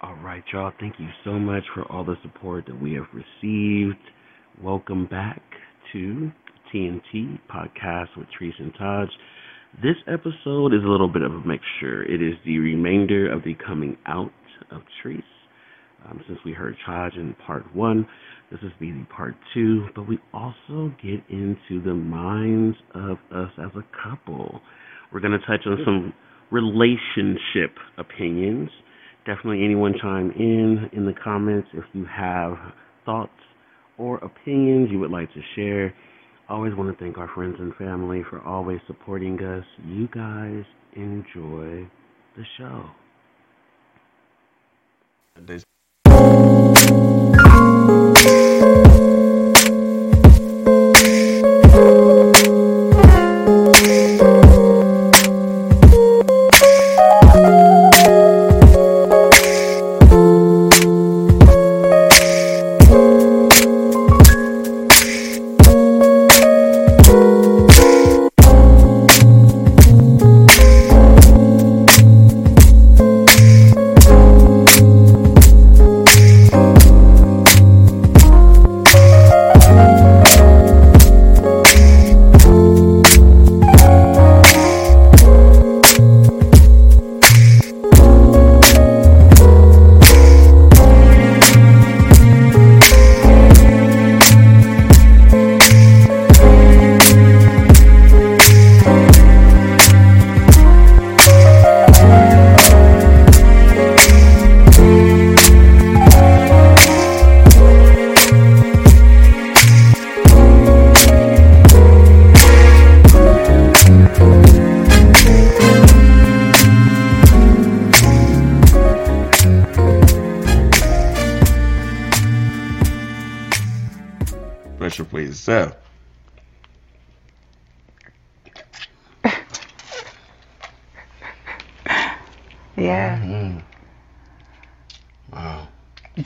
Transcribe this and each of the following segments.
All right, y'all. Thank you so much for all the support that we have received. Welcome back to TNT Podcast with Trice and Taj. This episode is a little bit of a mixture. It is the remainder of the coming out of Trice. Um, since we heard Taj in part one, this is the part two, but we also get into the minds of us as a couple. We're going to touch on some relationship opinions. Definitely anyone chime in in the comments if you have thoughts or opinions you would like to share. Always want to thank our friends and family for always supporting us. You guys enjoy the show.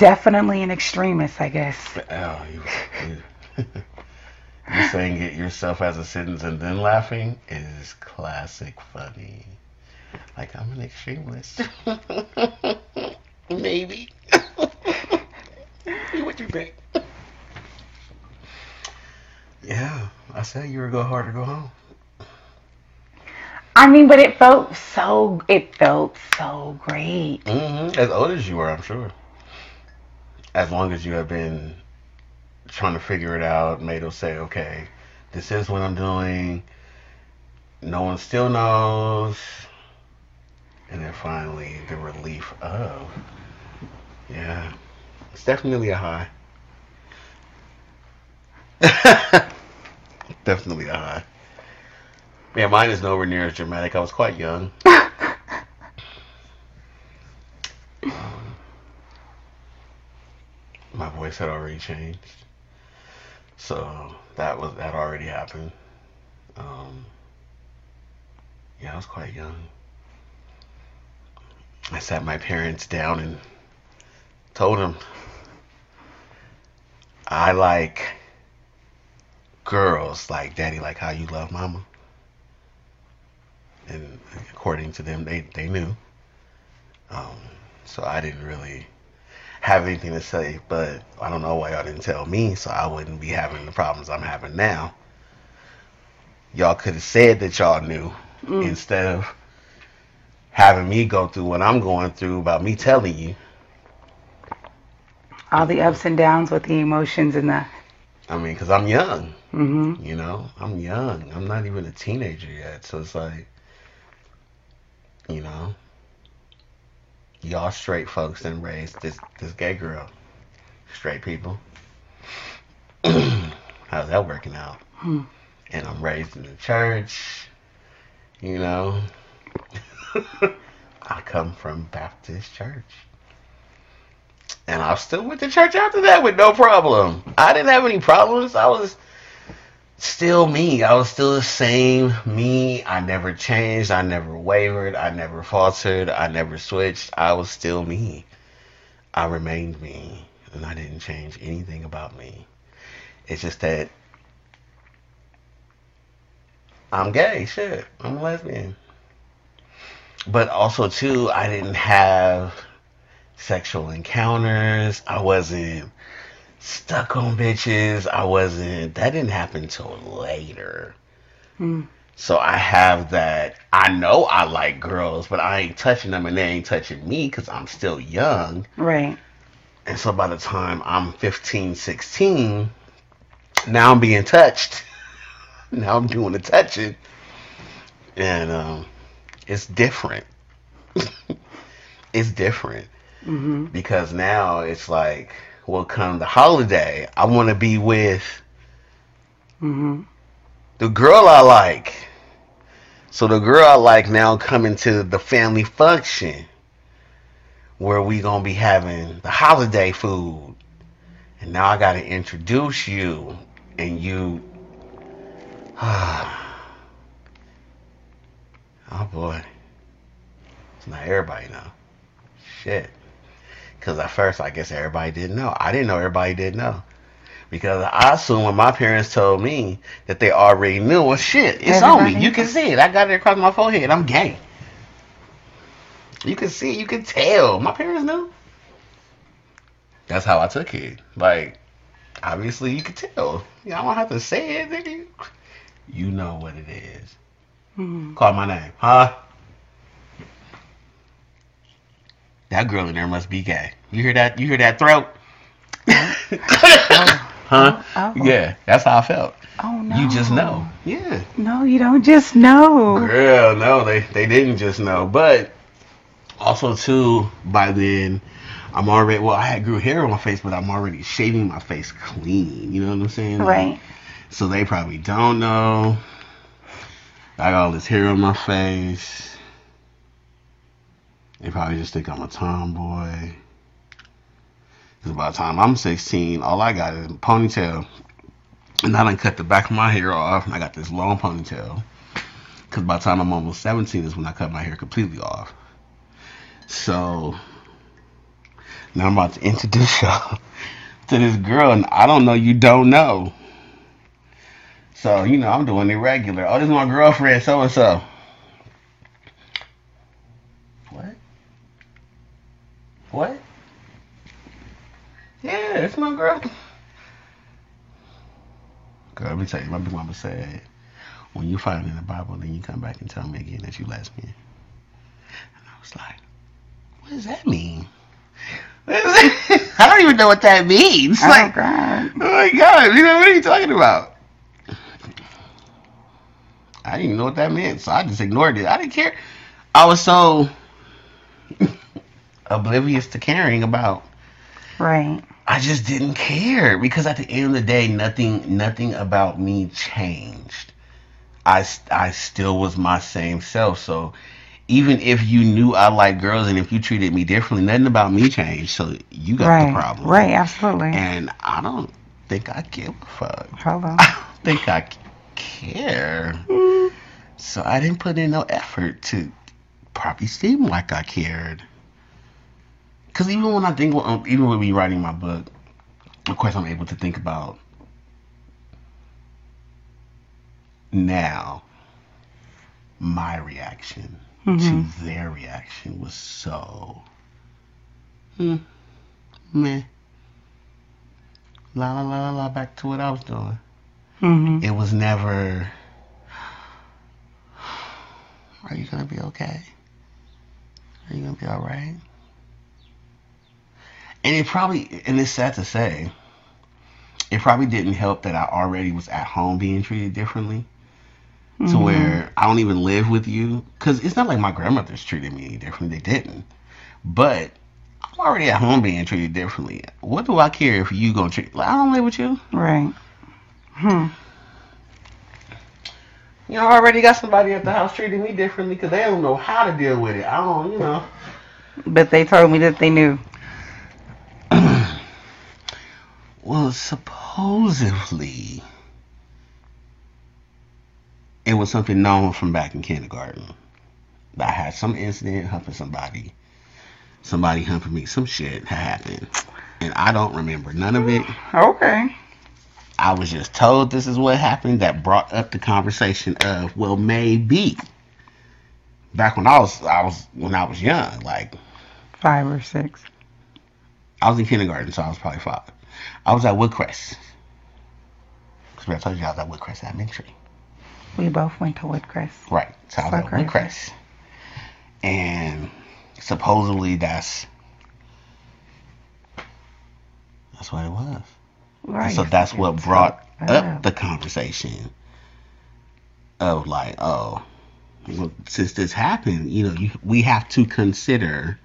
Definitely an extremist, I guess. Oh, you, you, you saying it yourself as a sentence and then laughing is classic funny. Like I'm an extremist. Maybe. what you think? Yeah, I said you were go hard or go home. I mean, but it felt so, it felt so great. Mm-hmm. As old as you are, I'm sure. As long as you have been trying to figure it out, us say, okay, this is what I'm doing. No one still knows. And then finally, the relief of, yeah, it's definitely a high. definitely a high. Yeah, mine is nowhere near as dramatic. I was quite young. Um, voice had already changed, so that was that already happened. Um, yeah, I was quite young. I sat my parents down and told them I like girls like daddy, like how you love mama. And according to them, they they knew. Um, so I didn't really have anything to say, but I don't know why y'all didn't tell me, so I wouldn't be having the problems I'm having now. Y'all could have said that y'all knew Mm. instead of having me go through what I'm going through about me telling you. All the ups and downs with the emotions and the, I mean, because I'm young, hmm you know, I'm young. I'm not even a teenager yet, so it's like, you know, y'all straight folks and raised this this gay girl, straight people. How's that working out? Hmm. And I'm raised in the church, you know. I come from Baptist church. And I still went to church after that with no problem. I didn't have any problems. I was still me. I was still the same me. I never changed. I never wavered. I never faltered. I never switched. I was still me. I remained me. And I didn't change anything about me. It's just that I'm gay. Shit. I'm a lesbian. But also, too, I didn't have sexual encounters. I wasn't stuck on bitches. I wasn't. That didn't happen till later. Hmm. So I have that. I know I like girls, but I ain't touching them, and they ain't touching me because I'm still young. Right. And so by the time I'm 15, 16, now I'm being touched. now I'm doing the touching. And um, it's different. it's different hmm because now it's like, well, come the holiday, I want to be with hmm the girl I like. So the girl I like now coming to the family function where we gonna be having the holiday food. And now I gotta introduce you and you Oh boy. It's not everybody now. Shit. Cause at first I guess everybody didn't know. I didn't know everybody didn't know. Because I assume when my parents told me that they already knew, well, shit, it's on me. You can see it. I got it across my forehead. I'm gay. You can see, you can tell. My parents knew. That's how I took it. Like, obviously, you can tell. You know, I don't have to say it, nigga. You know what it is. hmm Call my name, huh? That girl in there must be gay. You hear that? You hear that throat? huh? Oh. Yeah, that's how I felt. Oh no. You just know. Yeah. No, you don't just know. Girl, no, they they didn't just know. But also too, by then I'm already well, I had grew hair on my face, but I'm already shaving my face clean. You know what I'm saying? Right. So they probably don't know. I got all this hair on my face. They probably just think I'm a tomboy. Because by the time I'm 16, all I got is a ponytail. And I done cut the back of my hair off, and I got this long ponytail. Because by the time I'm almost 17 is when I cut my hair completely off. So, now I'm about to introduce y'all to this girl, and I don't know you don't know. So, you know, I'm doing it regular. Oh, this is my girlfriend, so and so. What? Yeah, it's my girl. Girl, let me tell you, my big mama said, when you find it in the Bible, then you come back and tell me again that you lesbian. And I was like, what does that mean? I don't even know what that means. Oh Like, God. Oh my god, you know what are you talking about? I didn't even know what that meant, so I just ignored it. I didn't care. I was so oblivious to caring about. Right. I just didn't care because at the end of the day, nothing, nothing about me changed. I I still was my same self. So even if you knew I like girls and if you treated me differently, nothing about me changed. So you got right. the problem. Right. Absolutely. And I don't think I give a fuck. Hold on. I don't think I care. Mm. So I didn't put in no effort to probably seem like I cared. Because even when I think, um, even with me writing my book, of course I'm able to think about now my reaction Mhm. to their reaction was so hmm, meh. La la la la la back to what I was doing. hmm It was never Are you gonna be okay? Are you gonna be alright? And it probably and it's sad to say, it probably didn't help that I already was at home being treated differently. To Mhm. where I don't even live with you. Cause it's not like my grandmother's treated me any different. They didn't. But I'm already at home being treated differently. What do I care if you gonna treat like I don't live with you? Right. Hmm. You know, I already got somebody at the house treating me differently because they don't know how to deal with it. I don't, you know. But they told me that they knew. Well, supposedly, it was something known from back in kindergarten. I had some incident humping somebody. Somebody humping me. Some shit had happened. And I don't remember none of it. Okay. I was just told this is what happened that brought up the conversation of, well, maybe. Back when I was, I was when I was young, like Five or six. I was in kindergarten, so I was probably five. I was at Woodcrest. Because I told you I was at Woodcrest Elementary. We both went to Woodcrest. Right. So I was So at crazy. Woodcrest. And supposedly that's that's what it was. Right. so that's what brought up. up the conversation of like, oh, well, since this happened, you know, you, we have to consider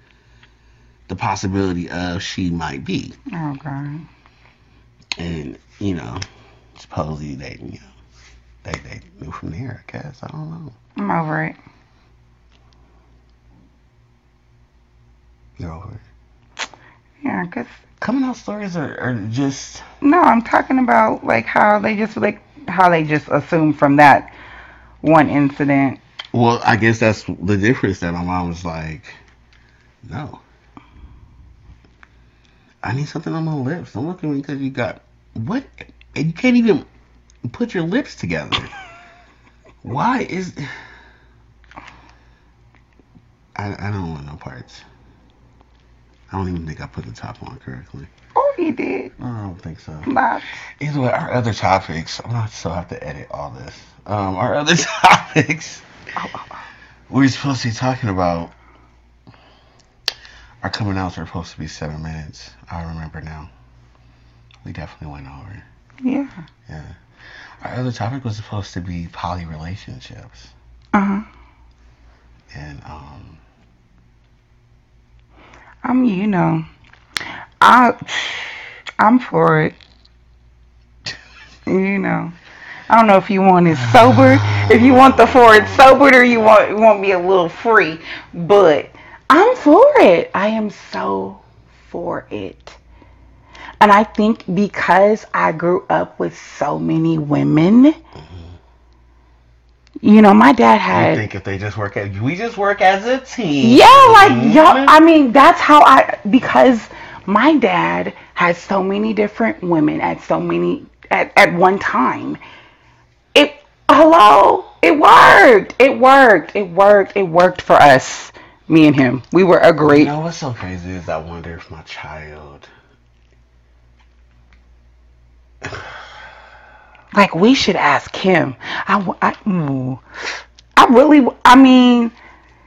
the possibility of she might be, Oh God. And you know, supposedly they, you know, they they knew from there. I guess I don't know. I'm over it. You're over it. Yeah, cause Coming out stories are, are just no, I'm talking about like how they just like how they just assume from that one incident. well, I guess that's the difference. That my mom was like, no. I need something on my lips. Don't look at me because you got what? And you can't even put your lips together. Why is? I I don't want no parts. I don't even think I put the top on correctly. Oh, you did. I don't think so. Not. Either way, our other topics. I'm not still have to edit all this. Um, our other topics. Oh, oh, oh. We were supposed to be talking about our coming outs were supposed to be seven minutes. I remember now. We definitely went over. Yeah. Yeah. Our other topic was supposed to be poly relationships. Uh huh. And um I'm, you know, I, I'm for it. You know, I don't know if you want it sober, if you want the for it sobered, or you want you want me a little free, but I'm for it. I am so for it. And I think because I grew up with so many women, you know, my dad had I think if they just work as we just work as a team. yeah, like Mhm. y'all. I mean, that's how I because my dad had so many different women at so many at at one time. It hello, it worked. It worked. It worked. It worked for us. Me and him, we were a great. You know what's so crazy is I wonder if my child Like we should ask him. I, I, ooh. I really. I mean,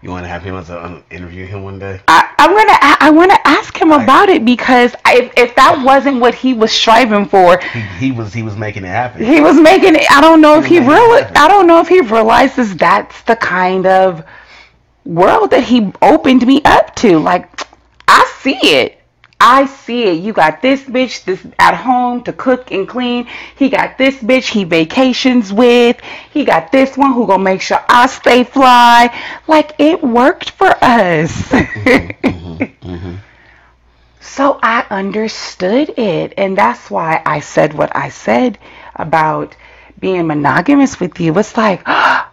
you want to have him as a um, interview him one day. I, I'm gonna. I, I want to ask him about it because if if that wasn't what he was striving for, He, he was he was making it happen. he was making it. I don't know if he He making it really. I don't know if he realizes that's the kind of world that he opened me up to. Like, I see it. I see it. You got this bitch this at home to cook and clean. He got this bitch he vacations with. He got this one who gonna make sure I stay fly. Like it worked for us. hmm So I understood it. And that's why I said what I said about being monogamous with you. It's like,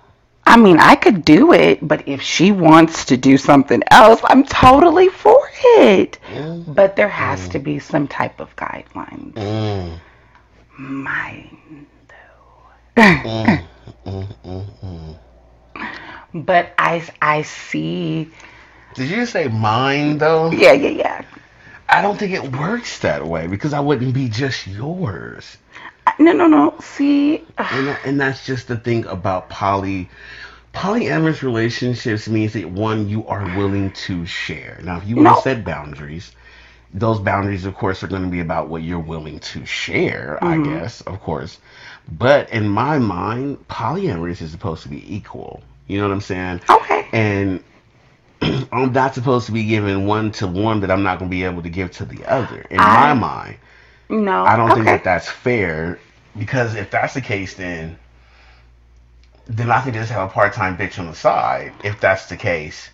I mean, I could do it, but if she wants to do something else, I'm totally for it. Mm, But there has to be some type of guidelines. mm, Mine, mm, though. mm, mm, mm. but I, I see. Did you say mine though? Yeah, yeah, yeah. I don't think it works that way because I wouldn't be just yours. No, no, no. See, And that, and that's just the thing about poly polyamorous relationships means that one you are willing to share. Now, if you want No. to set boundaries, those boundaries, of course, are going to be about what you're willing to share. I Mhm. guess, of course. But in my mind, polyamorous is supposed to be equal. You know what I'm saying? okay. And I'm not supposed to be giving one to one that I'm not going to be able to give to the other. In I- my mind. No. I don't okay. think that that's fair because if that's the case, then then I can just have a part time bitch on the side. If that's the case,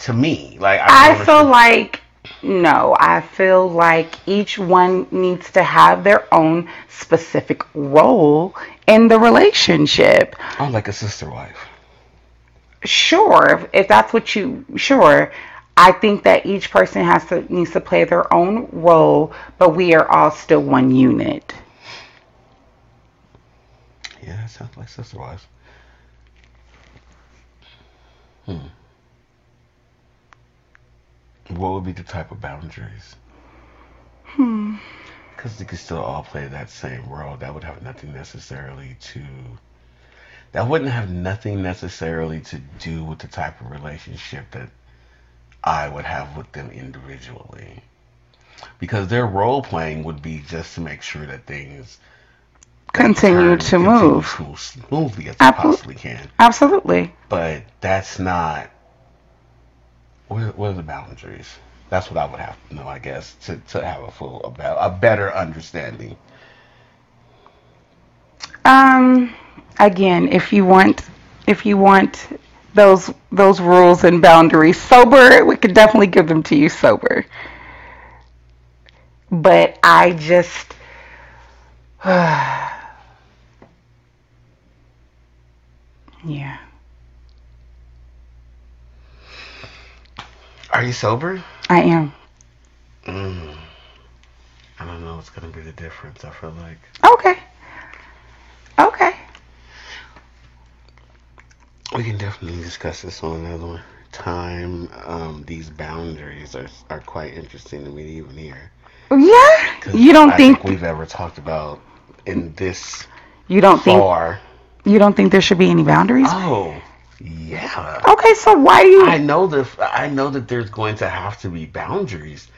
to me, like I don't feel understand- like no, I feel like each one needs to have their own specific role in the relationship. I'm like a sister wife. Sure, if, if that's what you sure. I think that each person has to needs to play their own role, but we are all still one unit. Yeah, that sounds like sister wives. Hmm. What would be the type of boundaries? Hmm. Because they could still all play that same role. That would have nothing necessarily to. That wouldn't have nothing necessarily to do with the type of relationship that I would have with them individually. Because their role playing would be just to make sure that things Continue to continue move. smooth- smoothly as they possibly can. Absolutely. But that's not. What are, what are the boundaries? That's what I would have to know, I guess, to, to have a full about a better understanding. Um, again, if you want, if you want those those rules and boundaries sober, we could definitely give them to you sober. But I just, yeah, Are you sober? I am. Mm. I don't know what's gonna be the difference. I feel like Okay. Okay. We can definitely discuss this on another time. Um, these boundaries are are quite interesting to me even hear. Yeah. You don't I think we've ever talked about in this you don't think far? you don't think there should be any boundaries? Oh, yeah. Okay, so why do you? I know that I know that there's going to have to be boundaries,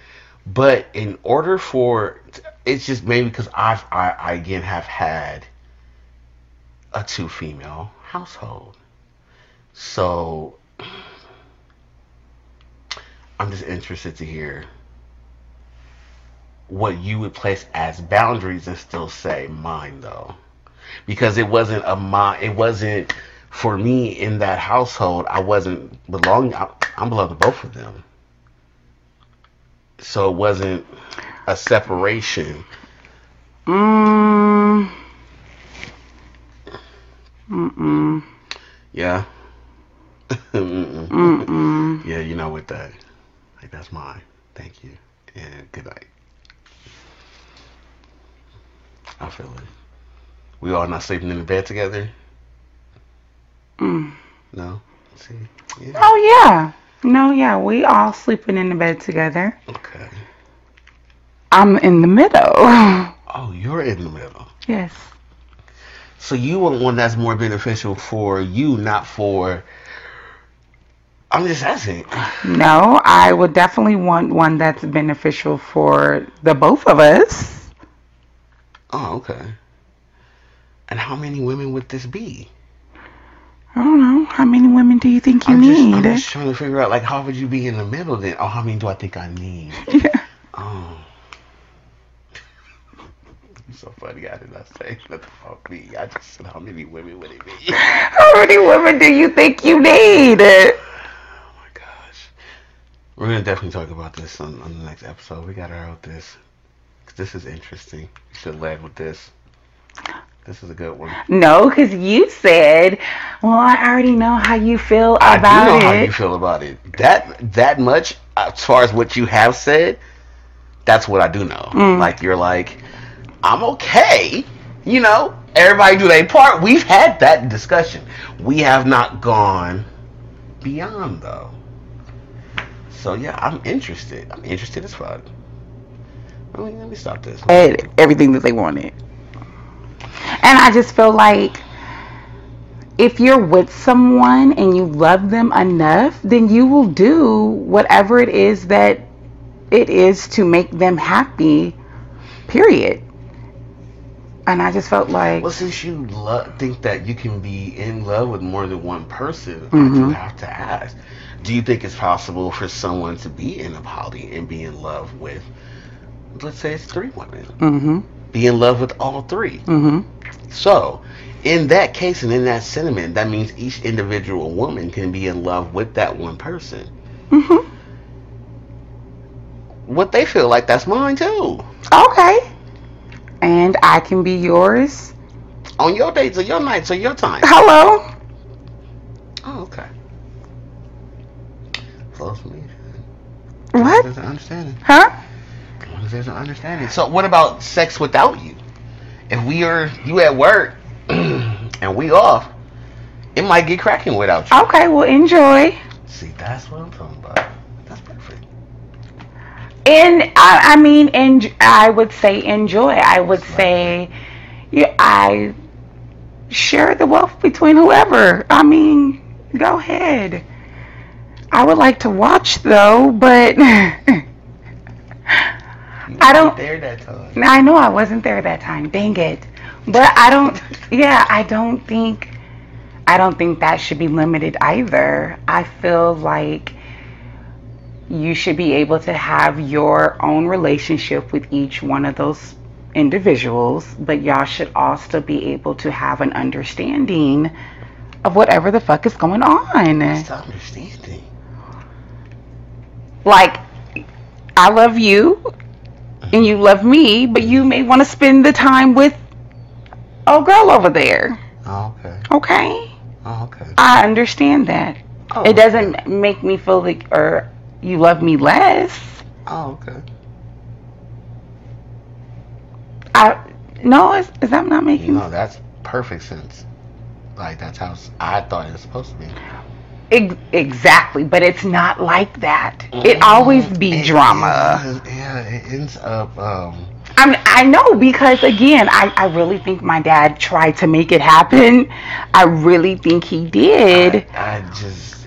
but in order for it's just maybe because I've I, I again have had a two female household, so I'm just interested to hear what you would place as boundaries and still say mine though, because it wasn't a my it wasn't for me in that household, I wasn't belonging. I, I'm belonging to both of them, so it wasn't a separation. Mm. Mm-mm. Yeah. Mm-mm. Mm-mm. Yeah, you know with that, like that's mine. Thank you, and good night. I feel it. We all not sleeping in the bed together. Mm. No. See. Yeah. Oh yeah. No, yeah, we all sleeping in the bed together. Okay. I'm in the middle. Oh, you're in the middle. yes. So you want one that's more beneficial for you, not for. I'm just asking. No, I would definitely want one that's beneficial for the both of us. Oh, okay. And how many women would this be? I don't know. How many women do you think you I'm just, need? I'm just trying to figure out, like, how would you be in the middle then? Oh, how many do I think I need? yeah. Oh. You're so funny. I did not say nothing about me. I just said, how many women would it be? How many women do you think you need? We're gonna definitely talk about this on, on the next episode. We gotta out this. this is interesting. We should led with this. This is a good one. No, because you said, well, I already know how you feel about it. I about do know it. how you feel about it. That that much, as far as what you have said, that's what I do know. Mm. Like you're like, I'm okay. You know, everybody do their part. We've had that discussion. We have not gone beyond though. So yeah, I'm interested. I'm interested as fuck. Let me, let me stop this. Had everything that they wanted. And I just feel like if you're with someone and you love them enough, then you will do whatever it is that it is to make them happy. Period. And I just felt like Well, since you lo- think that you can be in love with more than one person, I do Mhm. have to ask: Do you think it's possible for someone to be in a poly and be in love with, let's say, it's three women, mhm be in love with all three? mhm So, in that case and in that sentiment, that means each individual woman can be in love with that one person. mhm What they feel like, that's mine too. okay. And I can be yours. On your dates or your nights or your time. Hello. Oh, okay. Flows for me. What? There's an understanding. Huh? As long as there's an understanding. So what about sex without you? If we are you at work and we off, it might get cracking without you. Okay, well enjoy. See, that's what I'm talking about. That's perfect. And I, I mean, and I would say enjoy. I would say, yeah, I share the wealth between whoever. I mean, go ahead. I would like to watch though, but I don't- there that time. I know I wasn't there that time. Dang it. But I don't. Yeah, I don't think. I don't think that should be limited either. I feel like you should be able to have your own relationship with each one of those individuals, but y'all should also be able to have an understanding of whatever the fuck is going on. It's understanding. Like, I love you and you love me, but you may want to spend the time with oh girl over there. Oh, okay. Okay? Oh, okay. I understand that. Oh, It doesn't make me feel like or you love me less. Oh, okay. I no, is, is that not You making know, that's perfect sense. Like, that's how I thought it was supposed to be. Ex- exactly, but it's not like that. It always be It drama. ends- yeah, it ends up, um, I I know because again, I, I really think my dad tried to make it happen. I really think he did. I, I just,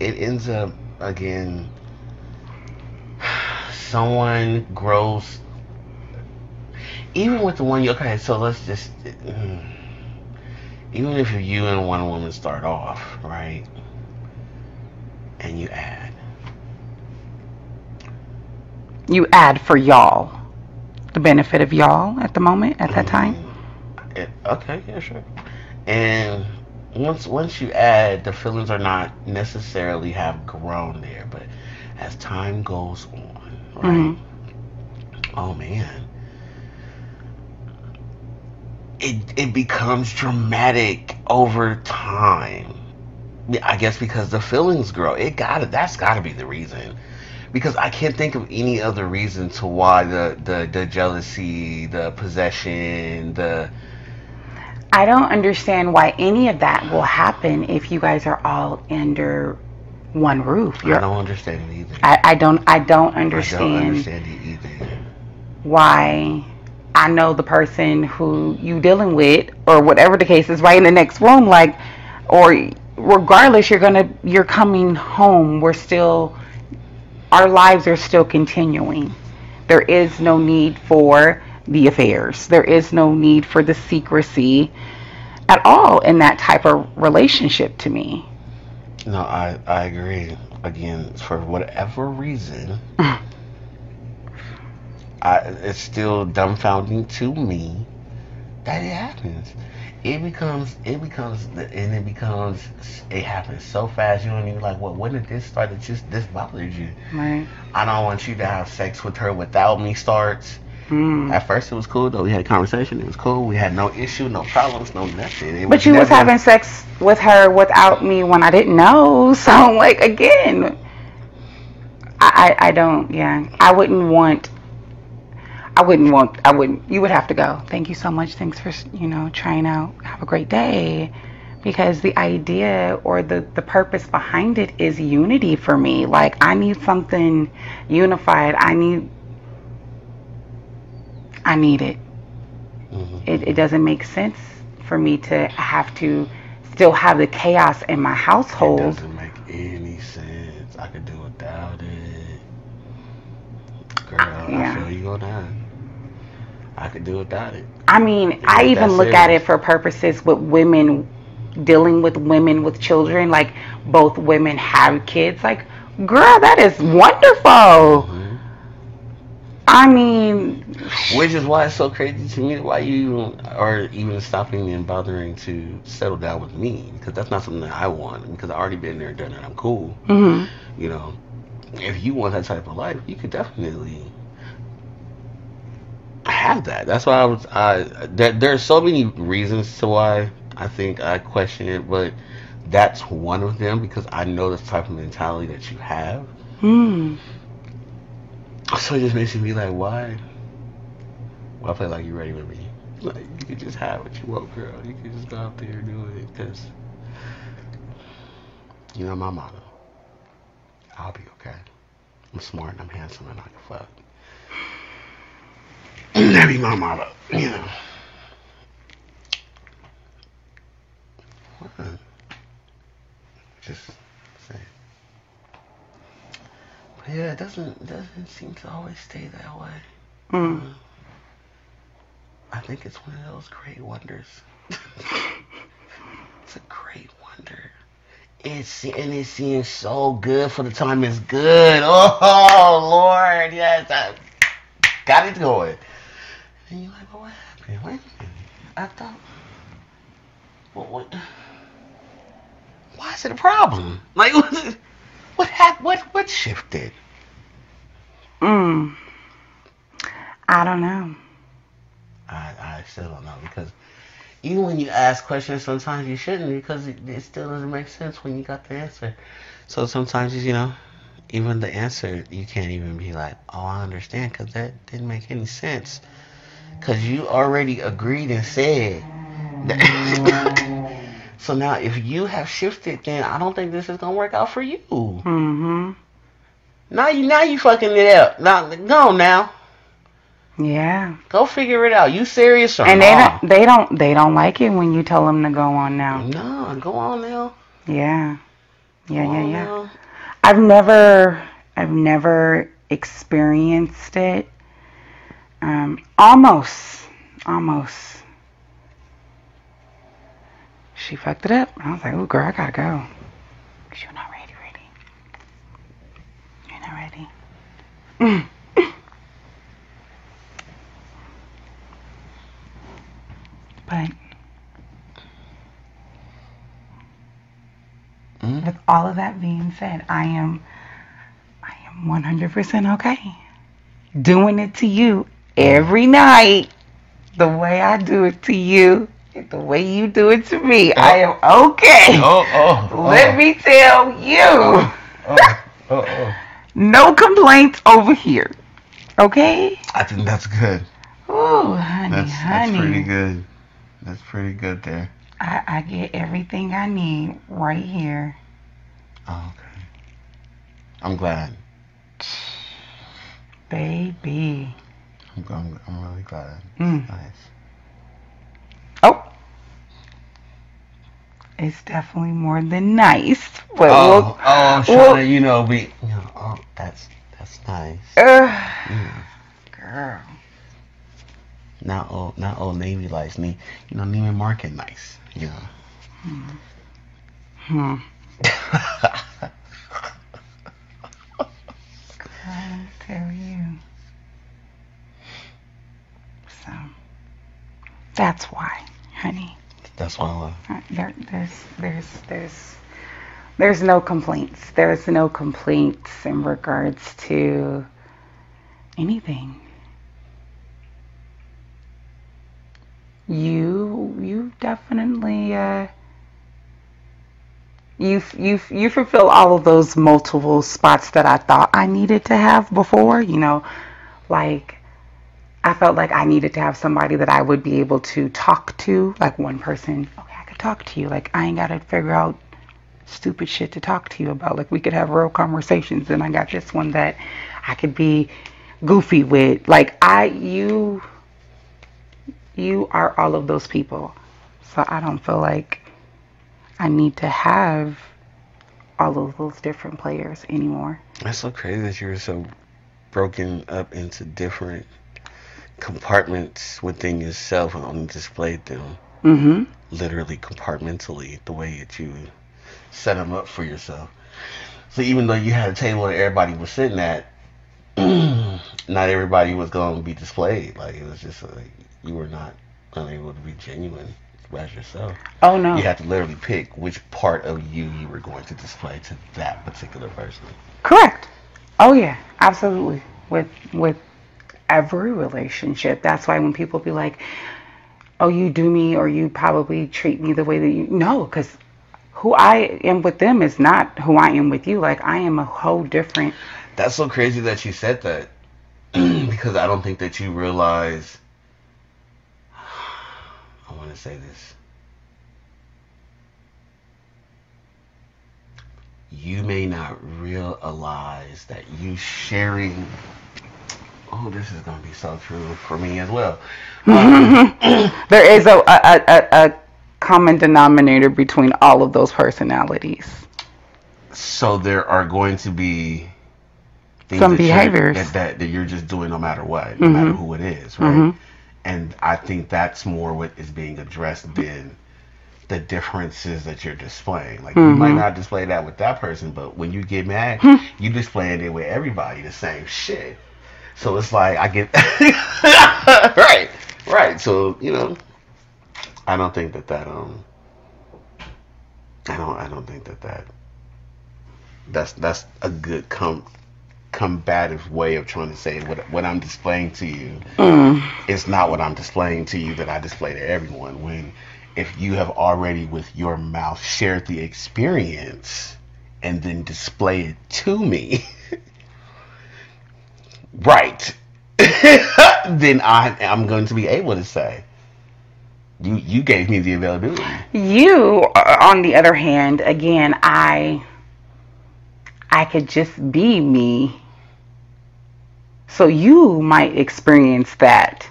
it ends up, again, someone grows, even with the one you, okay, so let's just, mm, even if you and one woman start off, right, and you add, You add for y'all, the benefit of y'all at the moment at that time. It, okay, yeah, sure. And once once you add, the feelings are not necessarily have grown there, but as time goes on, right? Mhm. Oh man, it it becomes dramatic over time. I guess because the feelings grow. It got That's got to be the reason. Because I can't think of any other reason to why the the the jealousy, the possession, the I don't understand why any of that will happen if you guys are all under one roof. I You're, don't understand it either. I, I don't I don't I don't understand understand it either. why I know the person who you dealing with or whatever the case is right in the next room like or regardless you're gonna you're coming home we're still our lives are still continuing there is no need for the affairs there is no need for the secrecy at all in that type of relationship to me No, I I agree. Again, for whatever reason, I it's still dumbfounding to me that it happens. It becomes it becomes and it becomes it happens so fast. You don't even like what when did this start? It just this bothered you. right I don't want you to have sex with her without me. Starts. mm. At first, it was cool though. We had a conversation. It was cool. We had no issue, no problems, no nothing. It But you was having sex with her without me when I didn't know. So like again, I, I don't. Yeah, I wouldn't want. I wouldn't want. I wouldn't. You would have to go. Thank you so much. Thanks for you know trying out. Have a great day. Because the idea or the the purpose behind it is unity for me. Like I need something unified. I need. I need it Mhm. it, it doesn't make sense for me to have to still have the chaos in my household. It doesn't make any sense. I could do without it. Girl, Yeah. I feel you on that. I could do without it. I mean, I even look at it for purposes with women dealing with women with children, like both women have kids. Like, girl, that is wonderful. Mhm. I mean, Which is why it's so crazy to me why you are even stopping and bothering to settle down with me because that's not something that I want because I already been there and done it. I'm cool. mhm. You know, if you want that type of life, you could definitely have that. That's why I was. I there, there's so many reasons to why I think I question it, but that's one of them because I know the type of mentality that you have. Hmm. So it just makes me be like, why? Why play like you're ready with me? Like you could just have what you want, girl. You could just go out there and do it because you know my motto. I'll be okay. I'm smart and I'm handsome and I can fuck. That be my motto, you know. What? Just say. But yeah, it doesn't doesn't seem to always stay that way. Mm. I think it's one of those great wonders. it's a great wonder. It's and it seems so good for the time it's good. Oh Lord, yes, I got it going. And you're like, but what happened? Wait a minute. I thought what what why is it a problem? Like what what happened what what shifted? Mm. I don't know. I, I still don't know because even when you ask questions, sometimes you shouldn't because it, it still doesn't make sense when you got the answer. So sometimes you know, even the answer you can't even be like, oh, I understand because that didn't make any sense because you already agreed and said. That so now, if you have shifted, then I don't think this is gonna work out for you. Mm-hmm. Now you now you fucking it up. Now go now. Yeah. Go figure it out. You serious or And they don't they don't they don't like it when you tell them to go on now. No, go on now. Yeah. Yeah, Go yeah, yeah. now. I've never I've never experienced it. Um almost almost she fucked it up. I was like, "Oh, girl, I gotta go." you're not ready, ready. You're not ready. But Mm. with all of that being said, I am I am 100% okay. Doing it to you every night the way I do it to you, the way you do it to me. I oh. am okay. Oh, oh, Let oh. me tell you. Oh, oh, oh, oh. No complaints over here. Okay? I think that's good. Ooh, honey, That's honey. that's pretty good. That's pretty good there. I, I get everything I need right here. Oh, okay. I'm glad. Baby. I'm, I'm, I'm really glad. Mm. Nice. Oh. It's definitely more than nice. But Oh, we'll, oh, I'm trying well- to, you know, be. You know, oh, that's that's nice. uh, Yeah. girl. Not old, not old Navy lights. me. you know, Neiman Marcus nice. You know. Hmm. I tell you. So that's why, honey. that's why I love. There, there's, there's, there's, there's no complaints. There's no complaints in regards to anything. You, you definitely, uh, you, you, you fulfill all of those multiple spots that I thought I needed to have before. You know, like I felt like I needed to have somebody that I would be able to talk to, like one person. Okay, I could talk to you. Like I ain't gotta figure out stupid shit to talk to you about. Like we could have real conversations. And I got just one that I could be goofy with. Like I, you, you are all of those people. So I don't feel like I need to have all of those different players anymore. That's so crazy that you were so broken up into different compartments within yourself and only displayed them Mm-hmm. literally compartmentally the way that you set them up for yourself. So even though you had a table that everybody was sitting at, not everybody was going to be displayed. Like it was just like you were not unable to be genuine as yourself. Oh no. You had to literally pick which part of you you were going to display to that particular person. Correct. Oh yeah, absolutely. With with every relationship, that's why when people be like, "Oh, you do me," or "You probably treat me the way that you," no, because who I am with them is not who I am with you. Like I am a whole different. That's so crazy that you said that because I don't think that you realize. I want to say this. you may not realize that you sharing. Oh, this is gonna be so true for me as well. Um, There is a, a, a, a common denominator between all of those personalities. so there are going to be things Some that you're- behaviors. that, that, that you're just doing no matter what, no matter who it is, right? Mhm. And I think that's more what is being addressed than the differences that you're displaying. Like you might Mhm. not display that with that person, but when you get mad, you displaying it with everybody the same shit. So it's like I get right, right. So you know, I don't think that that um, I don't I don't think that that that's that's a good com combative way of trying to say what what I'm displaying to you Mm. it's not what I'm displaying to you that I display to everyone. When if you have already with your mouth shared the experience and then display it to me, right? then I I'm going to be able to say you you gave me the availability. You, uh, on the other hand, again, I I could just be me. So you might experience that.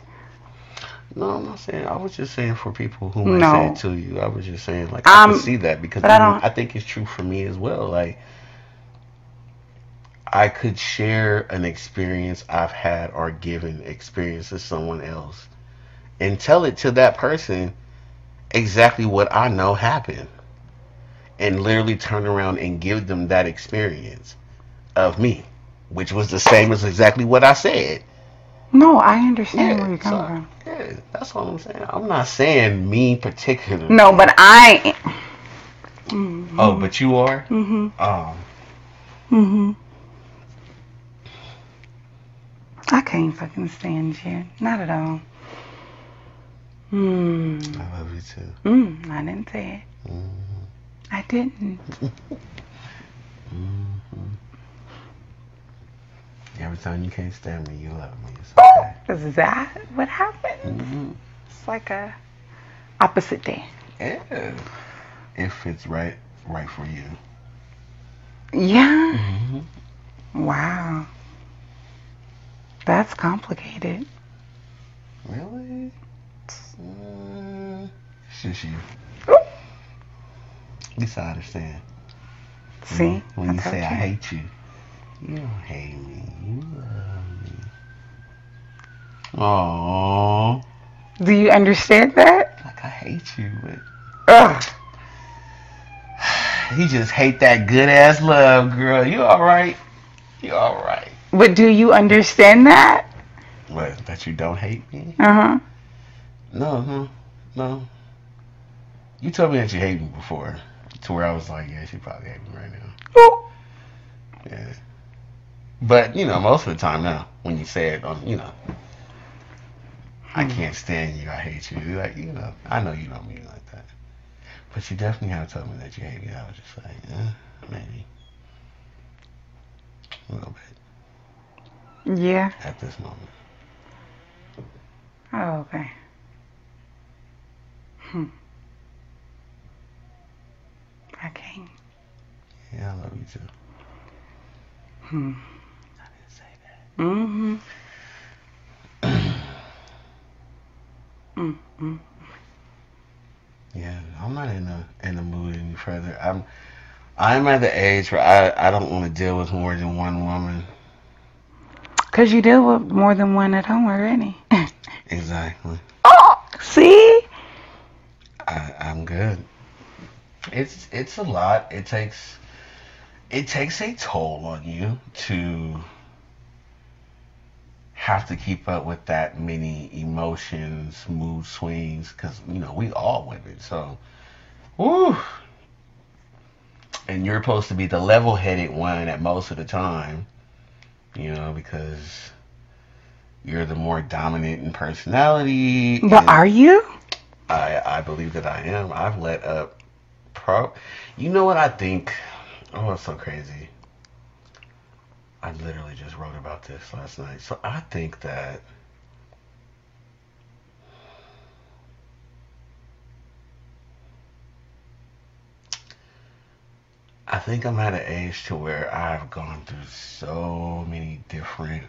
No, I'm not saying. I was just saying for people who might say it to you. I was just saying like I Um, can see that because I don't- I think it's true for me as well. Like I could share an experience I've had or given experience to someone else and tell it to that person exactly what I know happened and literally turn around and give them that experience of me, which was the same as exactly what I said. No, I understand where you're coming so, from. yeah, that's what I'm saying. I'm not saying me particularly. No, but I. Mm-hmm. Oh, but you are. Mm-hmm. Um, Mhm. I can't fucking stand you. Not at all. Hmm. I love you too. Mm, I didn't say it. Mhm. I didn't. Mhm. Every time you can't stand me, you love me. It's okay. Is that what happened? Mhm. It's like a opposite day. Yeah. If it's right, right for you. Yeah. Mm-hmm. Wow. That's complicated. Really? Mm, shush you. At least I understand. See? When I you told say I hate you, you don't hate me. You love me. Aww. Do you understand that? Like I hate you, but Ugh. he just hate that good ass love, girl. You alright? You alright. But do you understand that? What? That you don't hate me? Uh huh. No, no, no. You told me that you hate me before, to where I was like, yeah, she probably hate me right now. Yeah. But you know, most of the time now, when you say it on, you know, I can't stand you. I hate you. Like you know, I know you don't mean like that. But you definitely have told me that you hate me. I was just like, eh, maybe a little bit Yeah. at this moment. Oh, okay. Hmm. I can't. Yeah, I love you too. Hmm. I didn't say that. Mm-hmm. Mm-hmm. Yeah, I'm not in the in the mood any further. I'm I'm at the age where I I don't want to deal with more than one woman. Cause you deal with more than one at home already. Exactly. oh, see? I I'm good. It's it's a lot. It takes it takes a toll on you to have to keep up with that many emotions, mood swings, because you know we all women. So, woo. And you're supposed to be the level-headed one at most of the time, you know, because you're the more dominant in personality. But are you? I I believe that I am. I've let up. Pro. You know what I think? Oh, it's so crazy. I literally just wrote about this last night. So I think that I think I'm at an age to where I've gone through so many different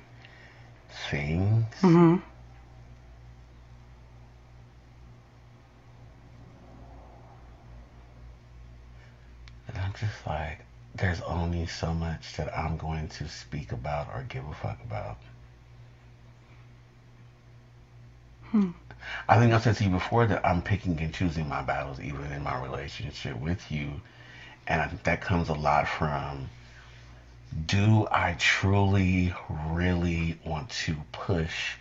things. hmm And I'm just like, there's only so much that I'm going to speak about or give a fuck about. Hmm. I think I said to you before that I'm picking and choosing my battles, even in my relationship with you. And I think that comes a lot from do I truly, really want to push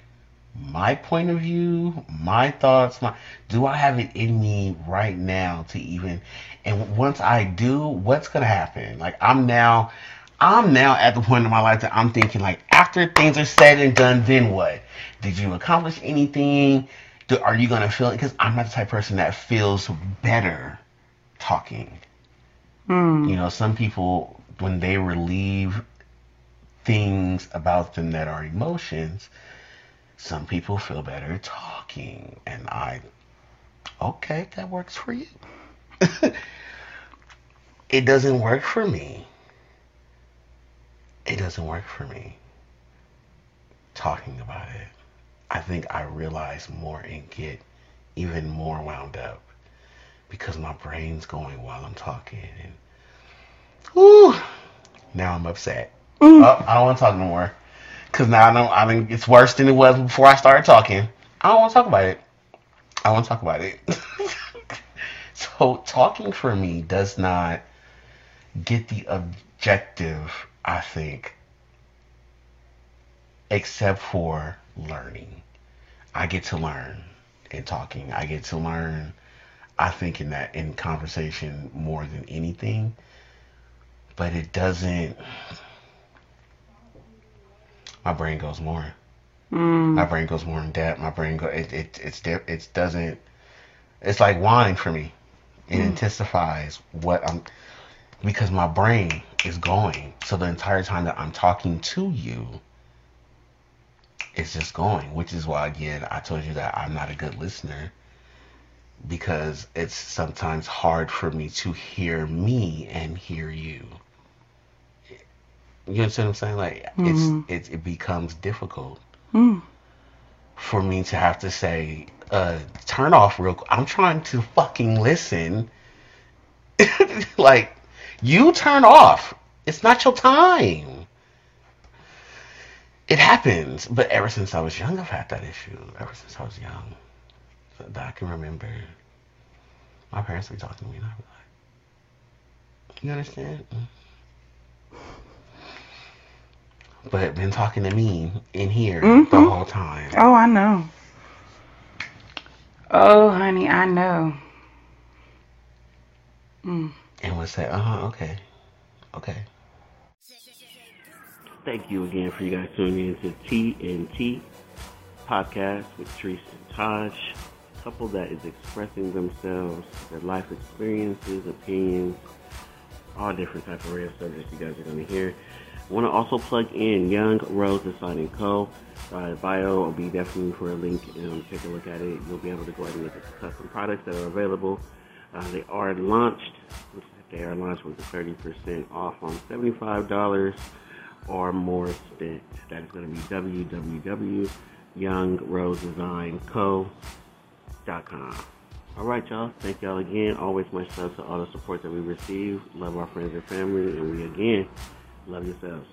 my point of view, my thoughts, my do I have it in me right now to even and once I do, what's gonna happen? Like I'm now I'm now at the point in my life that I'm thinking like after things are said and done, then what? Did you accomplish anything? Do, are you gonna feel it? Because I'm not the type of person that feels better talking. Mm. You know, some people when they relieve things about them that are emotions, some people feel better talking, and I, okay, that works for you. it doesn't work for me. It doesn't work for me. Talking about it, I think I realize more and get even more wound up because my brain's going while I'm talking, and whew, now I'm upset. Mm. Oh, I don't want to talk no more. Cause now I know I mean it's worse than it was before I started talking. I don't want to talk about it. I want to talk about it. so talking for me does not get the objective, I think, except for learning. I get to learn in talking. I get to learn. I think in that in conversation more than anything, but it doesn't my brain goes more. Mm. My brain goes more in depth. My brain go it it it's it doesn't. It's like wine for me. It Mm. intensifies what I'm because my brain is going. So the entire time that I'm talking to you, it's just going. Which is why again I told you that I'm not a good listener because it's sometimes hard for me to hear me and hear you. You understand what I'm saying? Like Mhm. it's it, it becomes difficult Mm. for me to have to say, uh, turn off real quick. I'm trying to fucking listen. like, you turn off. It's not your time. It happens, but ever since I was young, I've had that issue. Ever since I was young, that I can remember, my parents would be talking to me, and I'd be like, "You understand?" But been talking to me in here the Mhm. whole time. Oh, I know. Oh, honey, I know. Mm. And would say, uh huh, okay, okay. Thank you again for you guys tuning in to TNT podcast with Trice and Taj, a couple that is expressing themselves, their life experiences, opinions, all different type of random subjects you guys are going to hear. I want to also plug in Young Rose Design and Co. Uh, bio will be definitely for a link and take a look at it. You'll be able to go ahead and look at the custom products that are available. Uh, they are launched. They are launched with a 30% off on $75 or more spent. That is going to be All right, y'all. Thank y'all again. Always much love to all the support that we receive. Love our friends and family, and we again love yourselves.